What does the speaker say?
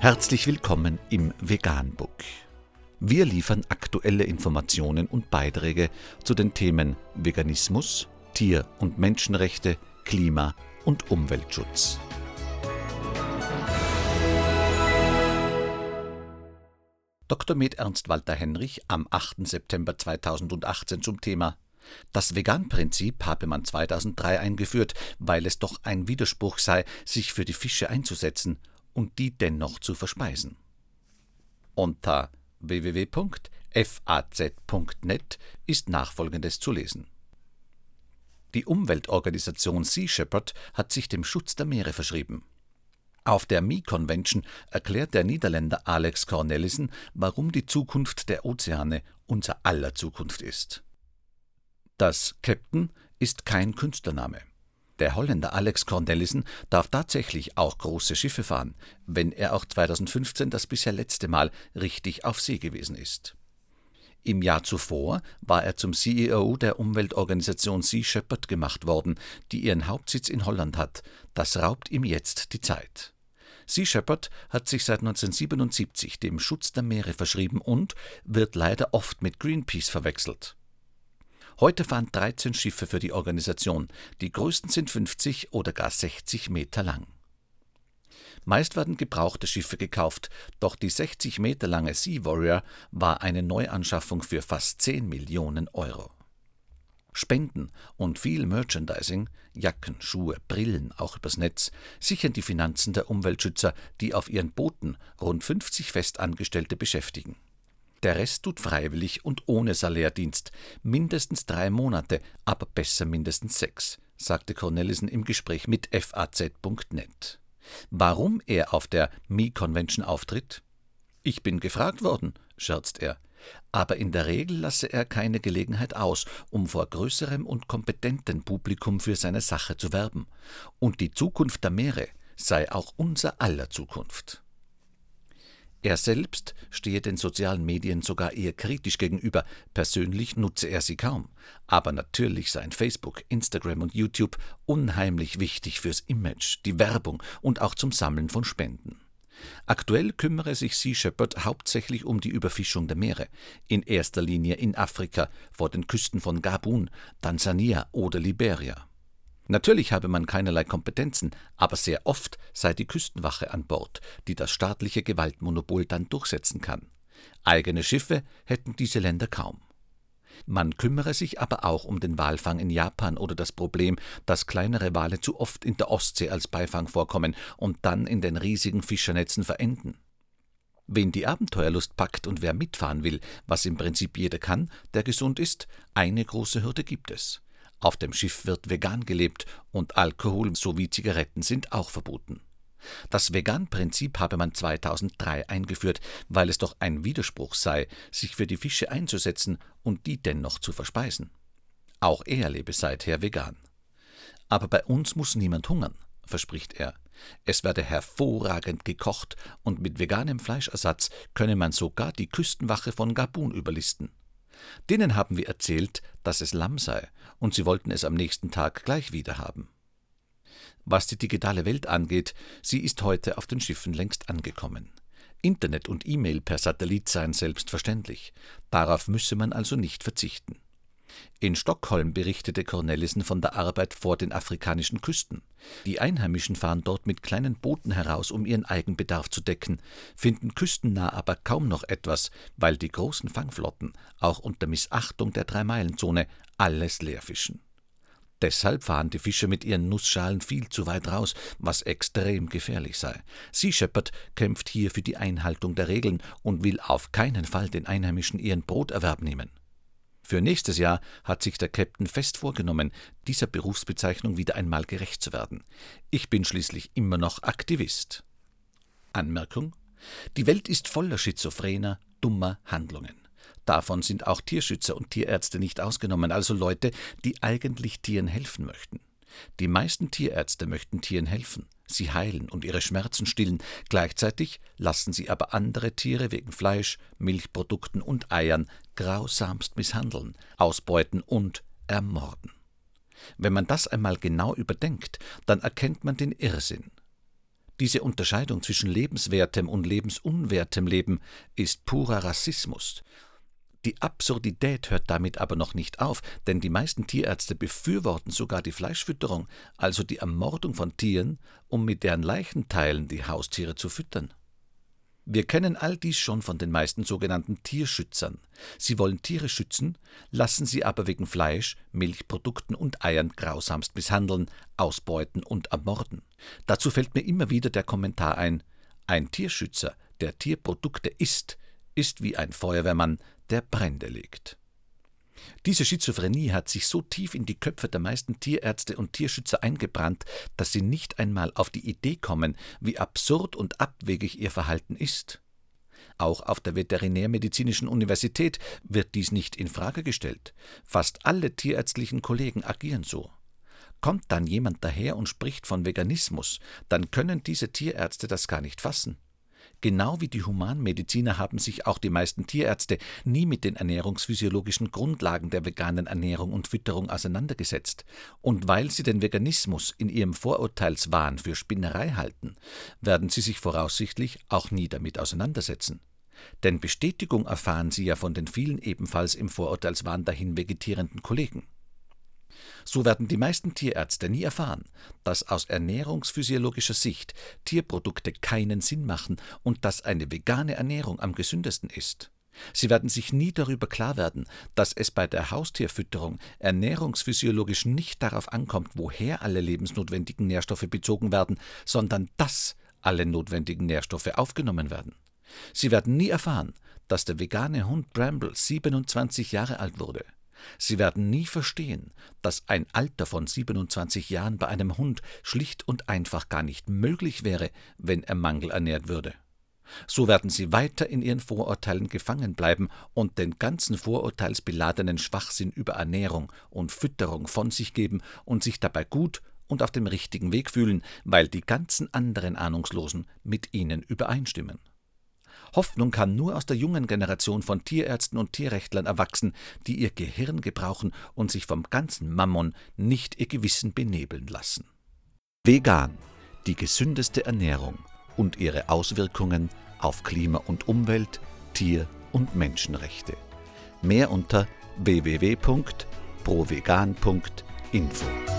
Herzlich willkommen im Veganbook. Wir liefern aktuelle Informationen und Beiträge zu den Themen Veganismus, Tier- und Menschenrechte, Klima- und Umweltschutz. Dr. Med Ernst Walter Henrich am 8. September 2018 zum Thema das Vegan-Prinzip habe man 2003 eingeführt, weil es doch ein Widerspruch sei, sich für die Fische einzusetzen und die dennoch zu verspeisen. Unter www.faz.net ist nachfolgendes zu lesen. Die Umweltorganisation Sea Shepherd hat sich dem Schutz der Meere verschrieben. Auf der Me-Convention erklärt der Niederländer Alex Cornelissen, warum die Zukunft der Ozeane unser aller Zukunft ist. Das Captain ist kein Künstlername. Der Holländer Alex Cornelissen darf tatsächlich auch große Schiffe fahren, wenn er auch 2015 das bisher letzte Mal richtig auf See gewesen ist. Im Jahr zuvor war er zum CEO der Umweltorganisation Sea Shepherd gemacht worden, die ihren Hauptsitz in Holland hat. Das raubt ihm jetzt die Zeit. Sea Shepherd hat sich seit 1977 dem Schutz der Meere verschrieben und wird leider oft mit Greenpeace verwechselt. Heute fahren 13 Schiffe für die Organisation. Die größten sind 50 oder gar 60 Meter lang. Meist werden gebrauchte Schiffe gekauft, doch die 60 Meter lange Sea Warrior war eine Neuanschaffung für fast 10 Millionen Euro. Spenden und viel Merchandising, Jacken, Schuhe, Brillen, auch übers Netz, sichern die Finanzen der Umweltschützer, die auf ihren Booten rund 50 Festangestellte beschäftigen. Der Rest tut freiwillig und ohne Salärdienst. Mindestens drei Monate, aber besser mindestens sechs, sagte Cornelissen im Gespräch mit FAZ.net. Warum er auf der Me-Convention auftritt? Ich bin gefragt worden, scherzt er. Aber in der Regel lasse er keine Gelegenheit aus, um vor größerem und kompetentem Publikum für seine Sache zu werben. Und die Zukunft der Meere sei auch unser aller Zukunft. Er selbst stehe den sozialen Medien sogar eher kritisch gegenüber, persönlich nutze er sie kaum. Aber natürlich seien Facebook, Instagram und YouTube unheimlich wichtig fürs Image, die Werbung und auch zum Sammeln von Spenden. Aktuell kümmere sich Sea Shepherd hauptsächlich um die Überfischung der Meere, in erster Linie in Afrika, vor den Küsten von Gabun, Tansania oder Liberia. Natürlich habe man keinerlei Kompetenzen, aber sehr oft sei die Küstenwache an Bord, die das staatliche Gewaltmonopol dann durchsetzen kann. Eigene Schiffe hätten diese Länder kaum. Man kümmere sich aber auch um den Walfang in Japan oder das Problem, dass kleinere Wale zu oft in der Ostsee als Beifang vorkommen und dann in den riesigen Fischernetzen verenden. Wen die Abenteuerlust packt und wer mitfahren will, was im Prinzip jeder kann, der gesund ist, eine große Hürde gibt es. Auf dem Schiff wird vegan gelebt und Alkohol sowie Zigaretten sind auch verboten. Das Vegan-Prinzip habe man 2003 eingeführt, weil es doch ein Widerspruch sei, sich für die Fische einzusetzen und die dennoch zu verspeisen. Auch er lebe seither vegan. Aber bei uns muss niemand hungern, verspricht er. Es werde hervorragend gekocht und mit veganem Fleischersatz könne man sogar die Küstenwache von Gabun überlisten. Denen haben wir erzählt, dass es Lamm sei, und sie wollten es am nächsten Tag gleich wieder haben. Was die digitale Welt angeht, sie ist heute auf den Schiffen längst angekommen. Internet und E-Mail per Satellit seien selbstverständlich. Darauf müsse man also nicht verzichten. In Stockholm berichtete Cornelissen von der Arbeit vor den afrikanischen Küsten. Die Einheimischen fahren dort mit kleinen Booten heraus, um ihren Eigenbedarf zu decken, finden küstennah aber kaum noch etwas, weil die großen Fangflotten, auch unter Missachtung der Drei-Meilen-Zone, alles leerfischen. Deshalb fahren die Fischer mit ihren Nussschalen viel zu weit raus, was extrem gefährlich sei. Sea Shepherd kämpft hier für die Einhaltung der Regeln und will auf keinen Fall den Einheimischen ihren Broterwerb nehmen. Für nächstes Jahr hat sich der Captain fest vorgenommen, dieser Berufsbezeichnung wieder einmal gerecht zu werden. Ich bin schließlich immer noch Aktivist. Anmerkung Die Welt ist voller schizophrener, dummer Handlungen. Davon sind auch Tierschützer und Tierärzte nicht ausgenommen, also Leute, die eigentlich Tieren helfen möchten. Die meisten Tierärzte möchten Tieren helfen, sie heilen und ihre Schmerzen stillen, gleichzeitig lassen sie aber andere Tiere wegen Fleisch, Milchprodukten und Eiern grausamst misshandeln, ausbeuten und ermorden. Wenn man das einmal genau überdenkt, dann erkennt man den Irrsinn. Diese Unterscheidung zwischen lebenswertem und lebensunwertem Leben ist purer Rassismus. Die Absurdität hört damit aber noch nicht auf, denn die meisten Tierärzte befürworten sogar die Fleischfütterung, also die Ermordung von Tieren, um mit deren Leichenteilen die Haustiere zu füttern. Wir kennen all dies schon von den meisten sogenannten Tierschützern. Sie wollen Tiere schützen, lassen sie aber wegen Fleisch, Milchprodukten und Eiern grausamst misshandeln, ausbeuten und ermorden. Dazu fällt mir immer wieder der Kommentar ein: Ein Tierschützer, der Tierprodukte isst, ist wie ein Feuerwehrmann, der Brände legt. Diese Schizophrenie hat sich so tief in die Köpfe der meisten Tierärzte und Tierschützer eingebrannt, dass sie nicht einmal auf die Idee kommen, wie absurd und abwegig ihr Verhalten ist. Auch auf der Veterinärmedizinischen Universität wird dies nicht in Frage gestellt. Fast alle tierärztlichen Kollegen agieren so. Kommt dann jemand daher und spricht von Veganismus, dann können diese Tierärzte das gar nicht fassen. Genau wie die Humanmediziner haben sich auch die meisten Tierärzte nie mit den ernährungsphysiologischen Grundlagen der veganen Ernährung und Fütterung auseinandergesetzt. Und weil sie den Veganismus in ihrem Vorurteilswahn für Spinnerei halten, werden sie sich voraussichtlich auch nie damit auseinandersetzen. Denn Bestätigung erfahren sie ja von den vielen ebenfalls im Vorurteilswahn dahin vegetierenden Kollegen. So werden die meisten Tierärzte nie erfahren, dass aus ernährungsphysiologischer Sicht Tierprodukte keinen Sinn machen und dass eine vegane Ernährung am gesündesten ist. Sie werden sich nie darüber klar werden, dass es bei der Haustierfütterung ernährungsphysiologisch nicht darauf ankommt, woher alle lebensnotwendigen Nährstoffe bezogen werden, sondern dass alle notwendigen Nährstoffe aufgenommen werden. Sie werden nie erfahren, dass der vegane Hund Bramble 27 Jahre alt wurde. Sie werden nie verstehen, dass ein Alter von 27 Jahren bei einem Hund schlicht und einfach gar nicht möglich wäre, wenn er mangelernährt würde. So werden sie weiter in ihren Vorurteilen gefangen bleiben und den ganzen vorurteilsbeladenen Schwachsinn über Ernährung und Fütterung von sich geben und sich dabei gut und auf dem richtigen Weg fühlen, weil die ganzen anderen Ahnungslosen mit ihnen übereinstimmen. Hoffnung kann nur aus der jungen Generation von Tierärzten und Tierrechtlern erwachsen, die ihr Gehirn gebrauchen und sich vom ganzen Mammon nicht ihr Gewissen benebeln lassen. Vegan, die gesündeste Ernährung und ihre Auswirkungen auf Klima und Umwelt, Tier- und Menschenrechte. Mehr unter www.provegan.info.